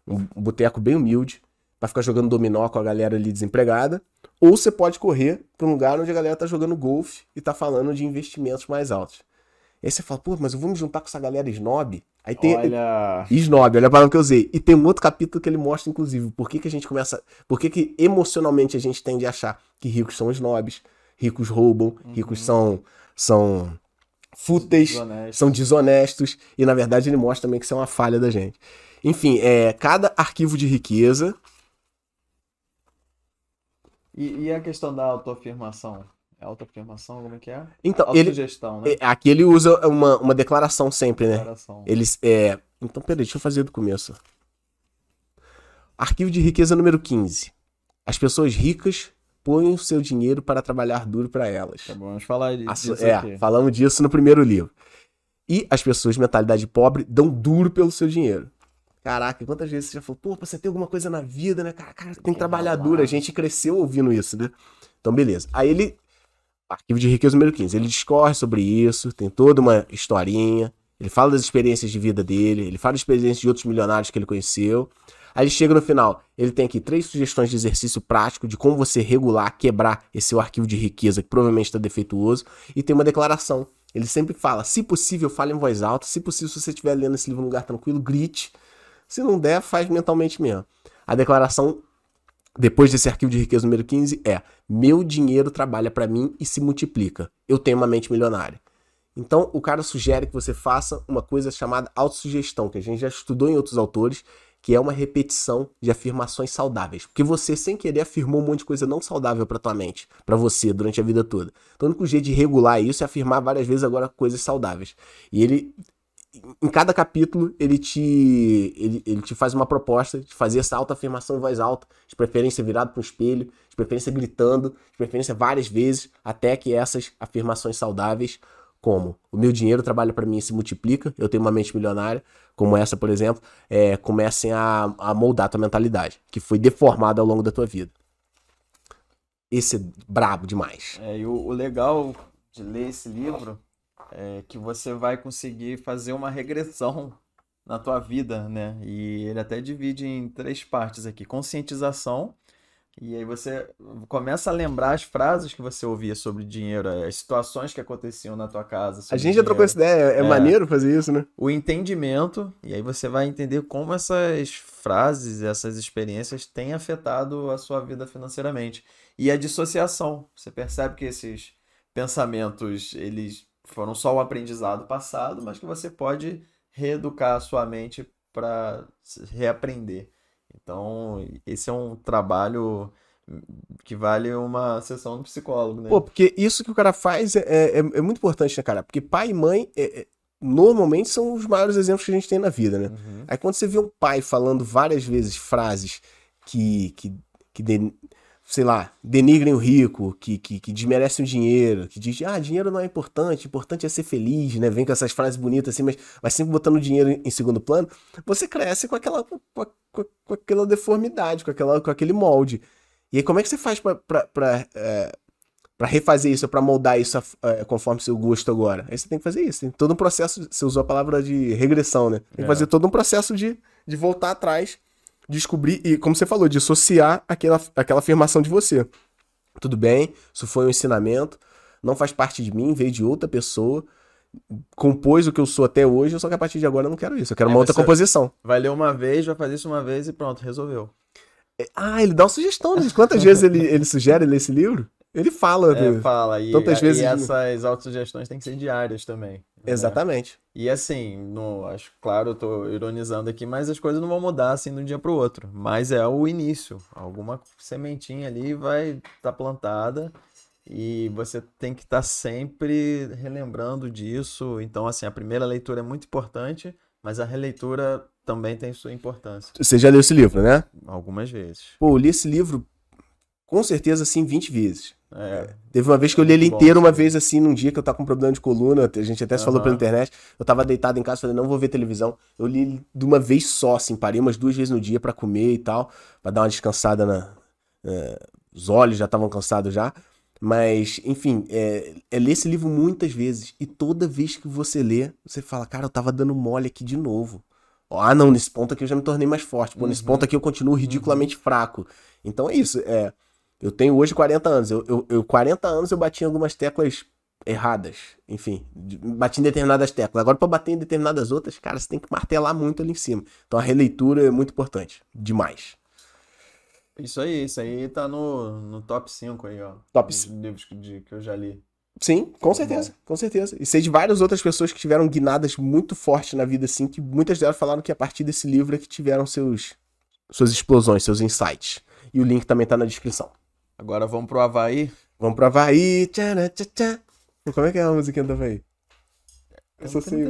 um boteco bem humilde, para ficar jogando dominó com a galera ali desempregada, ou você pode correr para um lugar onde a galera tá jogando golfe e tá falando de investimentos mais altos. Aí você fala, pô, mas eu vou me juntar com essa galera snob. Aí tem. Olha. Snob, olha a palavra que eu usei. E tem um outro capítulo que ele mostra, inclusive, por que, que a gente começa. Por que, que emocionalmente a gente tende a achar que ricos são snobs, ricos roubam, ricos são. são fúteis, Desonesto. são desonestos. E na verdade ele mostra também que isso é uma falha da gente. Enfim, é, cada arquivo de riqueza. E, e a questão da autoafirmação? É autoafirmação, como é que é? Então, ele. Autossugestão, né? é, Aqui ele usa uma, uma declaração sempre, né? Declaração. Eles. É... Então, peraí, deixa eu fazer do começo. Arquivo de riqueza número 15. As pessoas ricas põem o seu dinheiro para trabalhar duro para elas. Tá bom, vamos falar disso é, aqui. falamos disso no primeiro livro. E as pessoas de mentalidade pobre dão duro pelo seu dinheiro. Caraca, quantas vezes você já falou, pô, pra você ter alguma coisa na vida, né? Cara, cara tem que trabalhar duro. A gente cresceu ouvindo isso, né? Então, beleza. Aí ele. Arquivo de riqueza número 15. Ele discorre sobre isso, tem toda uma historinha. Ele fala das experiências de vida dele, ele fala das experiências de outros milionários que ele conheceu. Aí ele chega no final, ele tem aqui três sugestões de exercício prático de como você regular, quebrar esse seu arquivo de riqueza que provavelmente está defeituoso. E tem uma declaração. Ele sempre fala, se possível, fale em voz alta. Se possível, se você estiver lendo esse livro num lugar tranquilo, grite. Se não der, faz mentalmente mesmo. A declaração, depois desse arquivo de riqueza número 15, é: Meu dinheiro trabalha para mim e se multiplica. Eu tenho uma mente milionária. Então, o cara sugere que você faça uma coisa chamada autossugestão, que a gente já estudou em outros autores, que é uma repetição de afirmações saudáveis. Porque você, sem querer, afirmou um monte de coisa não saudável pra tua mente, pra você, durante a vida toda. Então, o único jeito de regular isso é afirmar várias vezes agora coisas saudáveis. E ele, em cada capítulo, ele te, ele, ele te faz uma proposta de fazer essa autoafirmação em voz alta, de preferência virado para um espelho, de preferência gritando, de preferência várias vezes, até que essas afirmações saudáveis como o meu dinheiro trabalha para mim e se multiplica, eu tenho uma mente milionária, como essa, por exemplo, é, comecem a, a moldar a tua mentalidade, que foi deformada ao longo da tua vida. Esse é brabo demais. É, e o, o legal de ler esse livro é que você vai conseguir fazer uma regressão *laughs* na tua vida, né? E ele até divide em três partes aqui: conscientização. E aí você começa a lembrar as frases que você ouvia sobre dinheiro, as situações que aconteciam na tua casa. A gente já trocou essa dinheiro. ideia, é, É. maneiro fazer isso, né? O entendimento, e aí você vai entender como essas frases, essas experiências têm afetado a sua vida financeiramente. E a dissociação. Você percebe que esses pensamentos, eles foram só o aprendizado passado, mas que você pode reeducar a sua mente para reaprender. Então, esse é um trabalho que vale uma sessão do psicólogo, né? Pô, porque isso que o cara faz é, é, é muito importante, né, cara? Porque pai e mãe é- é- normalmente são os maiores exemplos que a gente tem na vida, né? Uhum. Aí quando você vê um pai falando várias vezes frases que, que, que den- sei lá, denigrem o rico, que, que, que desmerecem o dinheiro, que diz, ah, dinheiro não é importante, importante é ser feliz, né? Vem com essas frases bonitas assim, mas, mas sempre botando o dinheiro em, segundo plano, você cresce com aquela, com, a- com a- com aquela deformidade, com, aquela, com aquele molde. E aí como é que você faz pra, pra, pra, é, pra refazer isso, pra moldar isso é, conforme seu gosto agora? Aí você tem que fazer isso, tem todo um processo, você usou a palavra de regressão, né? Tem que É. fazer todo um processo de, de voltar atrás descobrir e, como você falou, dissociar aquela, aquela afirmação de você. Tudo bem, isso foi um ensinamento, não faz parte de mim, veio de outra pessoa, compôs o que eu sou até hoje, só que a partir de agora eu não quero isso, eu quero É, uma outra composição. Vai ler uma vez, vai fazer isso uma vez e pronto, resolveu. Ah, ele dá uma sugestão, né? Quantas vezes ele, ele sugere ler esse livro? Ele fala. É, do- fala. E, tantas e vezes de- essas autossugestões têm que ser diárias também. né? Exatamente. E assim, no, acho, claro, eu tô ironizando aqui, mas as coisas não vão mudar assim de um dia pro outro. Mas é o início. Alguma sementinha ali vai estar plantada e você tem que estar sempre relembrando disso. Então, assim, a primeira leitura é muito importante, mas a releitura também tem sua importância. Você já leu esse livro, né? Algumas vezes. Pô, eu li esse livro com certeza assim 20 vezes. É, Teve uma vez que eu li ele bom, inteiro, uma vez assim, num dia que eu tava com problema de coluna, a gente até se falou pela internet, eu tava deitado em casa, falei, não vou ver televisão. Eu li ele de uma vez só, assim, parei umas duas vezes no dia pra comer e tal, pra dar uma descansada na... é, os olhos já estavam cansados já. Mas, enfim, é, é ler esse livro muitas vezes. E toda vez que você lê, você fala, cara, eu tava dando mole aqui de novo. Ah, não, nesse ponto aqui eu já me tornei mais forte. Pô, nesse Uhum. ponto aqui eu continuo ridiculamente fraco. Então é isso. É, Eu tenho hoje 40 anos. Eu, eu, eu 40 anos eu bati em algumas teclas erradas. Enfim, bati em determinadas teclas. Agora, pra bater em determinadas outras, cara, você tem que martelar muito ali em cima. Então a releitura é muito importante. Demais. Isso aí, isso aí tá no, no top 5 aí, ó. Top dos livros que, de- que eu já li. Sim, com certeza, com certeza. E sei de várias outras pessoas que tiveram guinadas muito fortes na vida, assim, que muitas delas falaram que a partir desse livro é que tiveram seus, suas explosões, seus insights. E o link também tá na descrição. Agora vamos pro Havaí. Vamos pro Havaí. Tchana, tchá, tchá. Como é que é a musiquinha do Havaí? Eu só sei.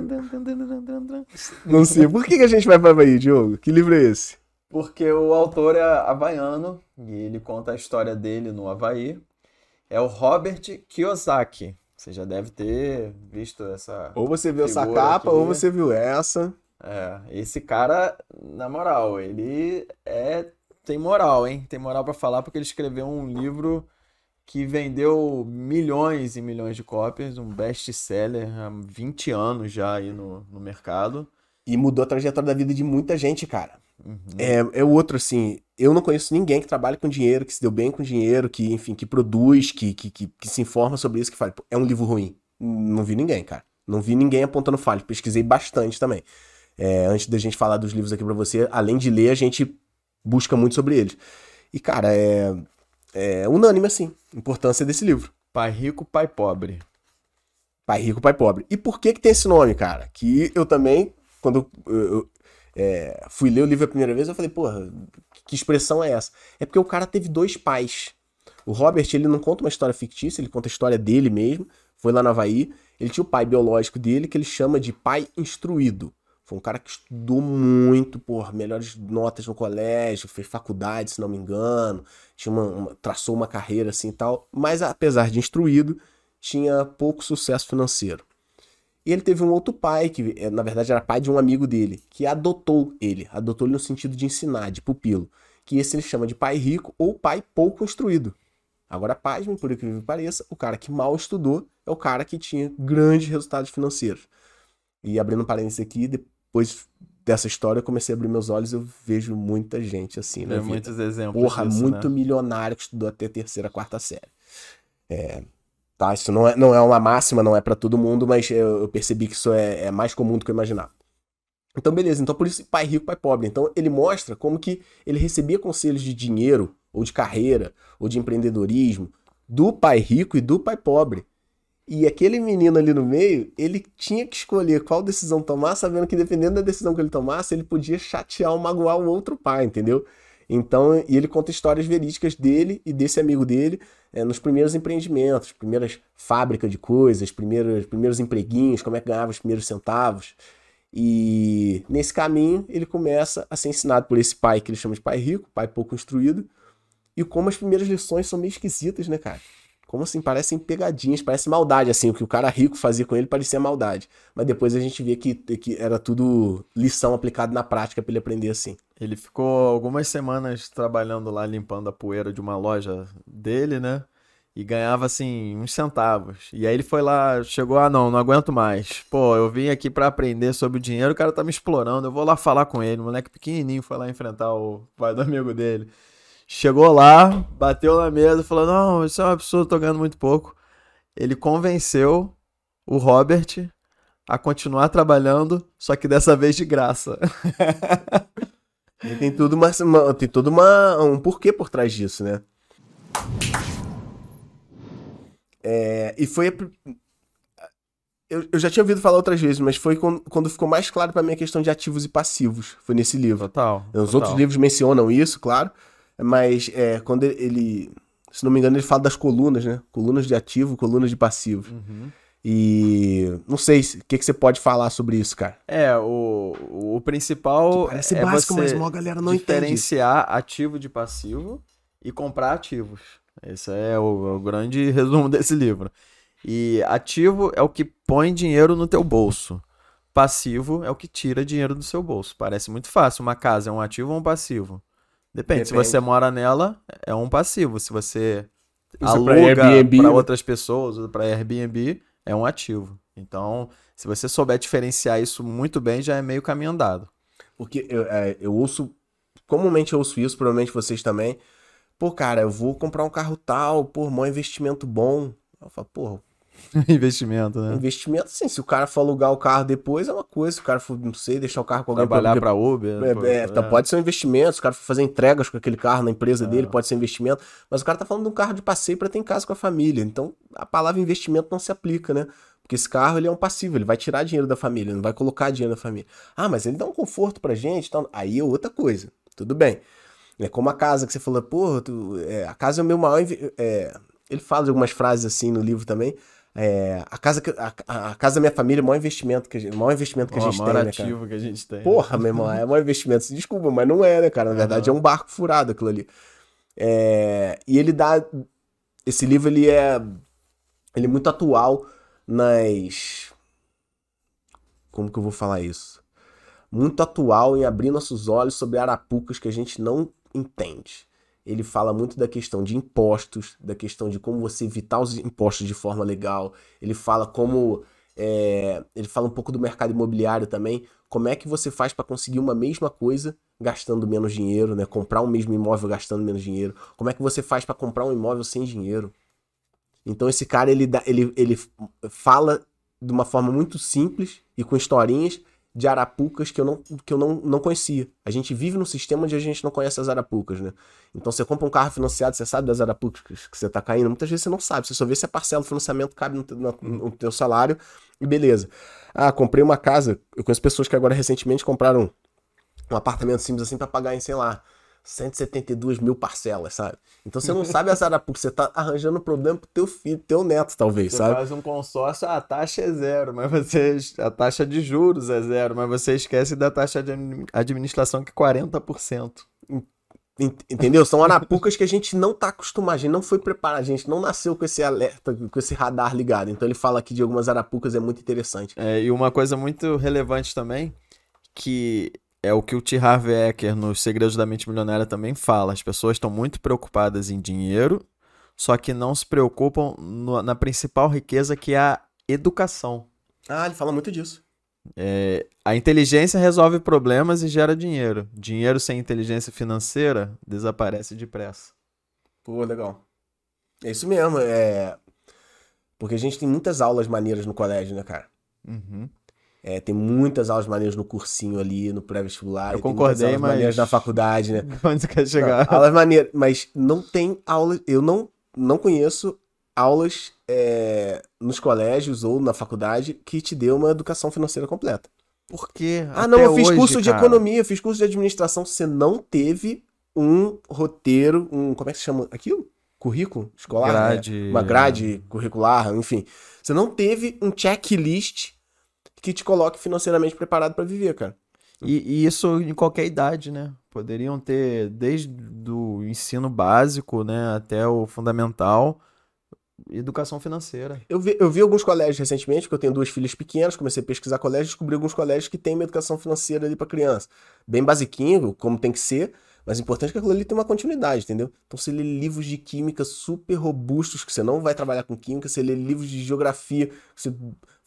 Não sei. Por que, que a gente vai pro Havaí, Diogo? Que livro é esse? Porque o autor é havaiano e ele conta a história dele no Havaí. É o Robert Kiyosaki. Você já deve ter visto essa. Ou você viu essa capa, aqui. ou você viu essa. É, esse cara, na moral, ele é tem moral, hein? Tem moral pra falar porque ele escreveu um livro que vendeu milhões e milhões de cópias, um best-seller há 20 anos já aí no, no mercado. E mudou a trajetória da vida de muita gente, cara. Uhum. É, é outro, assim. Eu não conheço ninguém que trabalhe com dinheiro, que se deu bem com dinheiro, que, enfim, que produz, que, que, que, que se informa sobre isso, que fala, "Pô, é um livro ruim. Não vi ninguém, cara. Não vi ninguém apontando falha. Pesquisei bastante também. É, antes da gente falar dos livros aqui pra você, além de ler, a gente busca muito sobre eles. E, cara, é, é unânime, assim, a importância desse livro. Pai rico, pai pobre. Pai rico, pai pobre. E por que que tem esse nome, cara? Que eu também, quando eu, eu, é, fui ler o livro a primeira vez, eu falei, porra, que expressão é essa? É porque o cara teve dois pais. O Robert, ele não conta uma história fictícia, ele conta a história dele mesmo. Foi lá no Havaí. Ele tinha o pai biológico dele, que ele chama de pai instruído. Foi um cara que estudou muito, porra, melhores notas no colégio, fez faculdade, se não me engano, tinha uma, uma- traçou uma carreira assim e tal, mas apesar de instruído, tinha pouco sucesso financeiro. E ele teve um outro pai, que eh, na verdade era pai de um amigo dele, que adotou ele, adotou ele no sentido de ensinar, de pupilo, que esse ele chama de pai rico ou pai pouco instruído. Agora, pasmem, por incrível que pareça, o cara que mal estudou é o cara que tinha grandes resultados financeiros. E abrindo um parênteses aqui, depois dessa história eu comecei a abrir meus olhos e eu vejo muita gente assim vida. muitos exemplos Porra, disso, muito né? milionário que estudou até terceira, quarta série. É, tá, isso não é, não é uma máxima, não é pra todo mundo, mas eu, eu percebi que isso é, é mais comum do que eu imaginava. Então, beleza. Então, por isso, pai rico, pai pobre. Então, ele mostra como que ele recebia conselhos de dinheiro, ou de carreira, ou de empreendedorismo, do pai rico e do pai pobre. E aquele menino ali no meio, ele tinha que escolher qual decisão tomar, sabendo que dependendo da decisão que ele tomasse, ele podia chatear ou magoar o outro pai, entendeu? Então, e ele conta histórias verídicas dele e desse amigo dele eh, nos primeiros empreendimentos, primeiras fábricas de coisas, primeiros, primeiros empreguinhos, como é que ganhava os primeiros centavos. E nesse caminho ele começa a ser ensinado por esse pai que ele chama de pai rico, pai pouco instruído, e como as primeiras lições são meio esquisitas, né, cara? Como assim, parecem pegadinhas, parece maldade, assim, o que o cara rico fazia com ele parecia maldade. Mas depois a gente vê que, que era tudo lição aplicada na prática pra ele aprender assim. Ele ficou algumas semanas trabalhando lá limpando a poeira de uma loja dele, né? E ganhava assim uns centavos. E aí ele foi lá, chegou, ah, não, não aguento mais. Pô, eu vim aqui pra aprender sobre o dinheiro, o cara tá me explorando, eu vou lá falar com ele. O moleque pequenininho foi lá enfrentar o pai do amigo dele. Chegou lá, bateu na mesa, falou: Não, isso é um absurdo, tô ganhando muito pouco. Ele convenceu o Robert a continuar trabalhando, só que dessa vez de graça. *laughs* E tem tudo uma, uma- tem todo uma, um porquê por trás disso, né? É, e foi. Eu, eu já tinha ouvido falar outras vezes, mas foi quando, quando ficou mais claro pra mim a questão de ativos e passivos. Foi nesse livro. Total. Os total. outros livros mencionam isso, claro, mas é, quando ele- ele. Se não me engano, ele fala das colunas, né? Colunas de ativo, colunas de passivo. Uhum. E. Não sei se- o que, que você pode falar sobre isso, cara. É, o, o principal Parece é básico, você mas a galera não entende. diferenciar ativo de passivo e comprar ativos. Esse é o, o grande *laughs* resumo desse livro. E ativo é o que põe dinheiro no teu bolso. Passivo é o que tira dinheiro do seu bolso. Parece muito fácil. Uma casa é um ativo ou um passivo? Depende. Se você mora nela, é um passivo. Se você pra aluga para outras pessoas, para Airbnb, é um ativo. Então, se você souber diferenciar isso muito bem, já é meio caminho andado. Porque eu, é, eu ouço. Comumente eu ouço isso, provavelmente vocês também. pô, cara, eu vou comprar um carro tal, pô, maior investimento bom. Eu falo, pô, *laughs* Investimento, né? investimento, sim, se o cara for alugar o carro depois é uma coisa, se o cara for, não sei, deixar o carro com alguém Trabalhar pra- pra Uber. É, pô, é, então é. pode ser um investimento, se o cara for fazer entregas com aquele carro na empresa dele, É. pode ser um investimento, mas o cara tá falando de um carro de passeio pra ter em casa com a família. Então a palavra investimento não se aplica, né? Porque esse carro ele é um passivo, ele vai tirar dinheiro da família, não vai colocar dinheiro da família. Ah, mas ele dá um conforto pra gente, então aí é outra coisa. Tudo bem. É como a casa que você falou, pô, tu- é, a casa é o meu maior. é, ele fala de algumas frases assim no livro também. É, a, casa que, a, a casa da minha família é o maior investimento que a gente, o maior investimento que a Ó, gente maior tem, né, cara? ativo que a gente tem. Porra, meu irmão, é um investimento. Desculpa, mas não é, né, cara? Na verdade, é um barco furado aquilo ali. É, E ele dá. Esse livro, ele é. Ele é muito atual nas. Como que eu vou falar isso? Muito atual em abrir nossos olhos sobre arapucas que a gente não entende. Ele fala muito da questão de impostos, da questão de como você evitar os impostos de forma legal. Ele fala como. é, ele fala um pouco do mercado imobiliário também. Como é que você faz para conseguir uma mesma coisa gastando menos dinheiro, né? Comprar um mesmo imóvel gastando menos dinheiro. Como é que você faz para comprar um imóvel sem dinheiro? Então esse cara ele, dá, ele, ele fala de uma forma muito simples e com historinhas de arapucas que eu, não, que eu não, não conhecia. A gente vive num sistema onde a gente não conhece as arapucas, né? Então você compra um carro financiado, você sabe das arapucas que você tá caindo. Muitas vezes você não sabe, você só vê se a parcela do financiamento cabe no, no, no teu salário e beleza. Ah, comprei uma casa. Eu conheço pessoas que agora recentemente compraram um apartamento simples assim pra pagar em, sei lá, 172 mil parcelas, sabe? Então você não sabe as arapucas, você tá arranjando problema pro teu filho, teu neto, talvez, Você sabe? faz um consórcio, a taxa é zero, mas você. A taxa de juros é zero, mas você esquece da taxa de admi- administração que é 40%. Ent- Entendeu? São arapucas que a gente não tá acostumado, a gente não foi preparado, a gente não nasceu com esse alerta, com esse radar ligado. Então ele fala aqui de algumas arapucas, é muito interessante. É, e uma coisa muito relevante também, que é o que o T. Harv Eker nos Segredos da Mente Milionária também fala. As pessoas estão muito preocupadas em dinheiro, só que não se preocupam no- na principal riqueza que é a educação. Ah, ele fala muito disso. É, a inteligência resolve problemas e gera dinheiro. Dinheiro sem inteligência financeira desaparece depressa. Pô, legal. É isso mesmo, é. Porque a gente tem muitas aulas maneiras no colégio, né, cara? Uhum. É, tem muitas aulas maneiras no cursinho ali, no pré-vestibular. Eu concordei, aulas mas- maneiras na faculdade, né? *laughs* Onde você quer chegar? Não, aulas maneiras, mas não tem aula. Eu não, não conheço aulas é, nos colégios ou na faculdade que te dê uma educação financeira completa. Por quê? Ah, não, eu fiz hoje, curso de cara? economia, eu fiz curso de administração. Você não teve um roteiro, um. Como é que se chama aquilo? Currículo escolar? Grade. né? Uma grade curricular, enfim. Você não teve um checklist que te coloque financeiramente preparado pra viver, cara. E, e isso em qualquer idade, né? Poderiam ter desde o ensino básico, né, até o fundamental, educação financeira. Eu vi, eu vi alguns colégios recentemente, porque eu tenho duas filhas pequenas, comecei a pesquisar colégios, descobri alguns colégios que têm uma educação financeira ali pra criança. Bem basiquinho, como tem que ser, mas o importante é que aquilo ali tem uma continuidade, entendeu? Então você lê livros de química super robustos, que você não vai trabalhar com química, você lê livros de geografia, que você,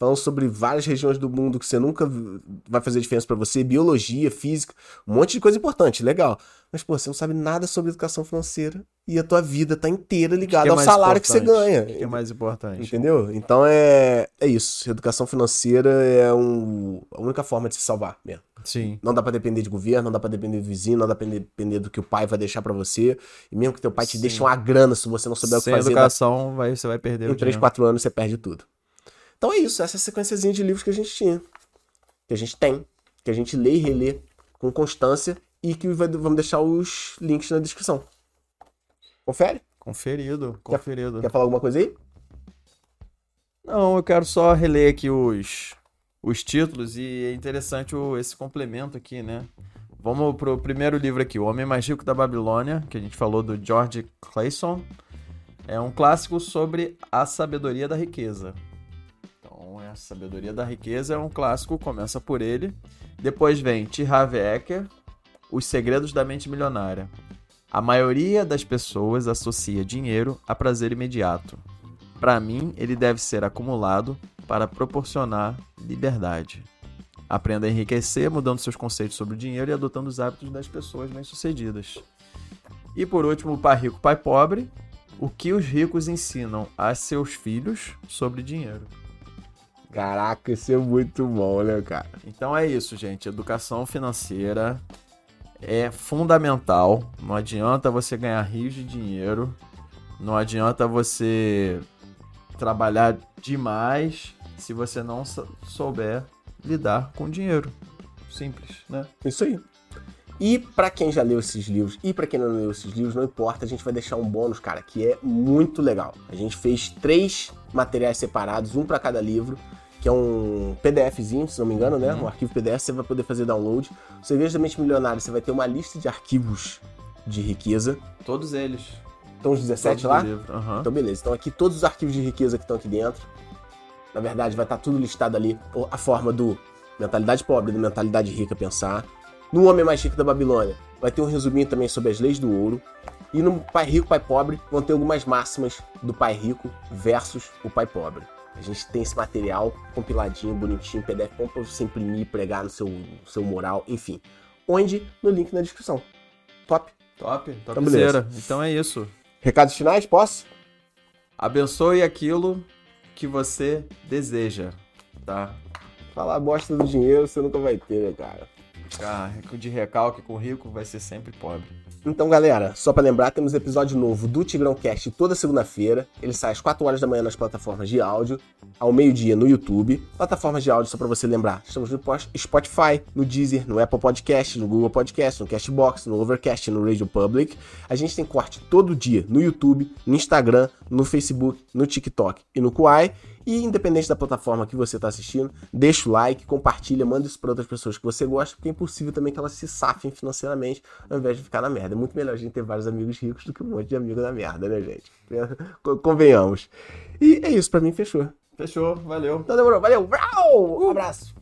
falando sobre várias regiões do mundo que você nunca vai fazer diferença pra você, biologia, física, um monte de coisa importante, legal. Mas, pô, você não sabe nada sobre educação financeira e a tua vida tá inteira ligada é ao salário que você importante? ganha. O que é mais importante? Entendeu? Então é, é isso. Educação financeira é um, a única forma de se salvar mesmo. Sim. Não dá pra depender de governo, não dá pra depender do vizinho, não dá pra depender do que o pai vai deixar pra você. E mesmo que teu pai te Sim. deixe uma grana, se você não souber o que Sem fazer, dá- educação, vai, você vai perder em o 3, dinheiro. 4 anos você perde tudo. Então é isso. Essa é sequenciazinha de livros que a gente tinha. Que a gente tem. Que a gente lê e relê com constância. E que vai- vamos deixar os links na descrição. Confere? Conferido, conferido. Quer falar alguma coisa aí? Não, eu quero só reler aqui os, os títulos e é interessante o, esse complemento aqui, né? Vamos pro primeiro livro aqui, O Homem Mais Rico da Babilônia, que a gente falou do George Clayson. É um clássico sobre a sabedoria da riqueza. Sabedoria da riqueza é um clássico, começa por ele. Depois vem T. Harv Eker, Os Segredos da Mente Milionária. A maioria das pessoas associa dinheiro a prazer imediato. Para mim, ele deve ser acumulado para proporcionar liberdade. Aprenda a enriquecer mudando seus conceitos sobre o dinheiro e adotando os hábitos das pessoas bem-sucedidas. E por último, Pai Rico, Pai Pobre. O que os ricos ensinam a seus filhos sobre dinheiro. Caraca, isso é muito bom, né, cara? Então é isso, gente. Educação financeira é fundamental. Não adianta você ganhar rios de dinheiro. Não adianta você trabalhar demais se você não souber lidar com dinheiro. Simples, né? Isso aí. E para quem já leu esses livros e para quem não leu esses livros, não importa, a gente vai deixar um bônus, cara, que é muito legal. A gente fez três materiais separados, um para cada livro, que é um PDFzinho, se não me engano, né? Uhum. Um arquivo PDF, você vai poder fazer download. O Cerveja da Mente Milionária, você vai ter uma lista de arquivos de riqueza. Todos eles. Estão os 17 todos lá? Uhum. Então, beleza. Então, aqui todos os arquivos de riqueza que estão aqui dentro. Na verdade, vai estar tudo listado ali. A forma do mentalidade pobre, da mentalidade rica pensar no Homem Mais Rico da Babilônia, vai ter um resuminho também sobre as leis do ouro. E no Pai Rico, Pai Pobre, vão ter algumas máximas do Pai Rico versus o Pai Pobre. A gente tem esse material compiladinho, bonitinho, PDF, bom pra você imprimir, pregar no seu, no seu mural, enfim. Onde? No link na descrição. Top? Top, top então. Então é isso. Recados finais, posso? Abençoe aquilo que você deseja, tá? Falar bosta do dinheiro você nunca vai ter, né, cara? Ah, de recalque com rico vai ser sempre pobre. Então, galera, só para lembrar, temos episódio novo do Tigrão Cast toda segunda-feira. Ele sai às 4 horas da manhã nas plataformas de áudio, ao meio-dia no YouTube. Plataformas de áudio, só para você lembrar, estamos no Spotify, no Deezer, no Apple Podcast, no Google Podcast, no Castbox, no Overcast, no Radio Public. A gente tem corte todo dia no YouTube, no Instagram, no Facebook, no TikTok e no Kuai. E independente da plataforma que você está assistindo, deixa o like, compartilha, manda isso para outras pessoas que você gosta, porque é impossível também que elas se safem financeiramente ao invés de ficar na merda. É muito melhor a gente ter vários amigos ricos do que um monte de amigo na merda, né, gente? *laughs* Convenhamos. E é isso, para mim fechou. Fechou, valeu. Então demorou, valeu. Um abraço.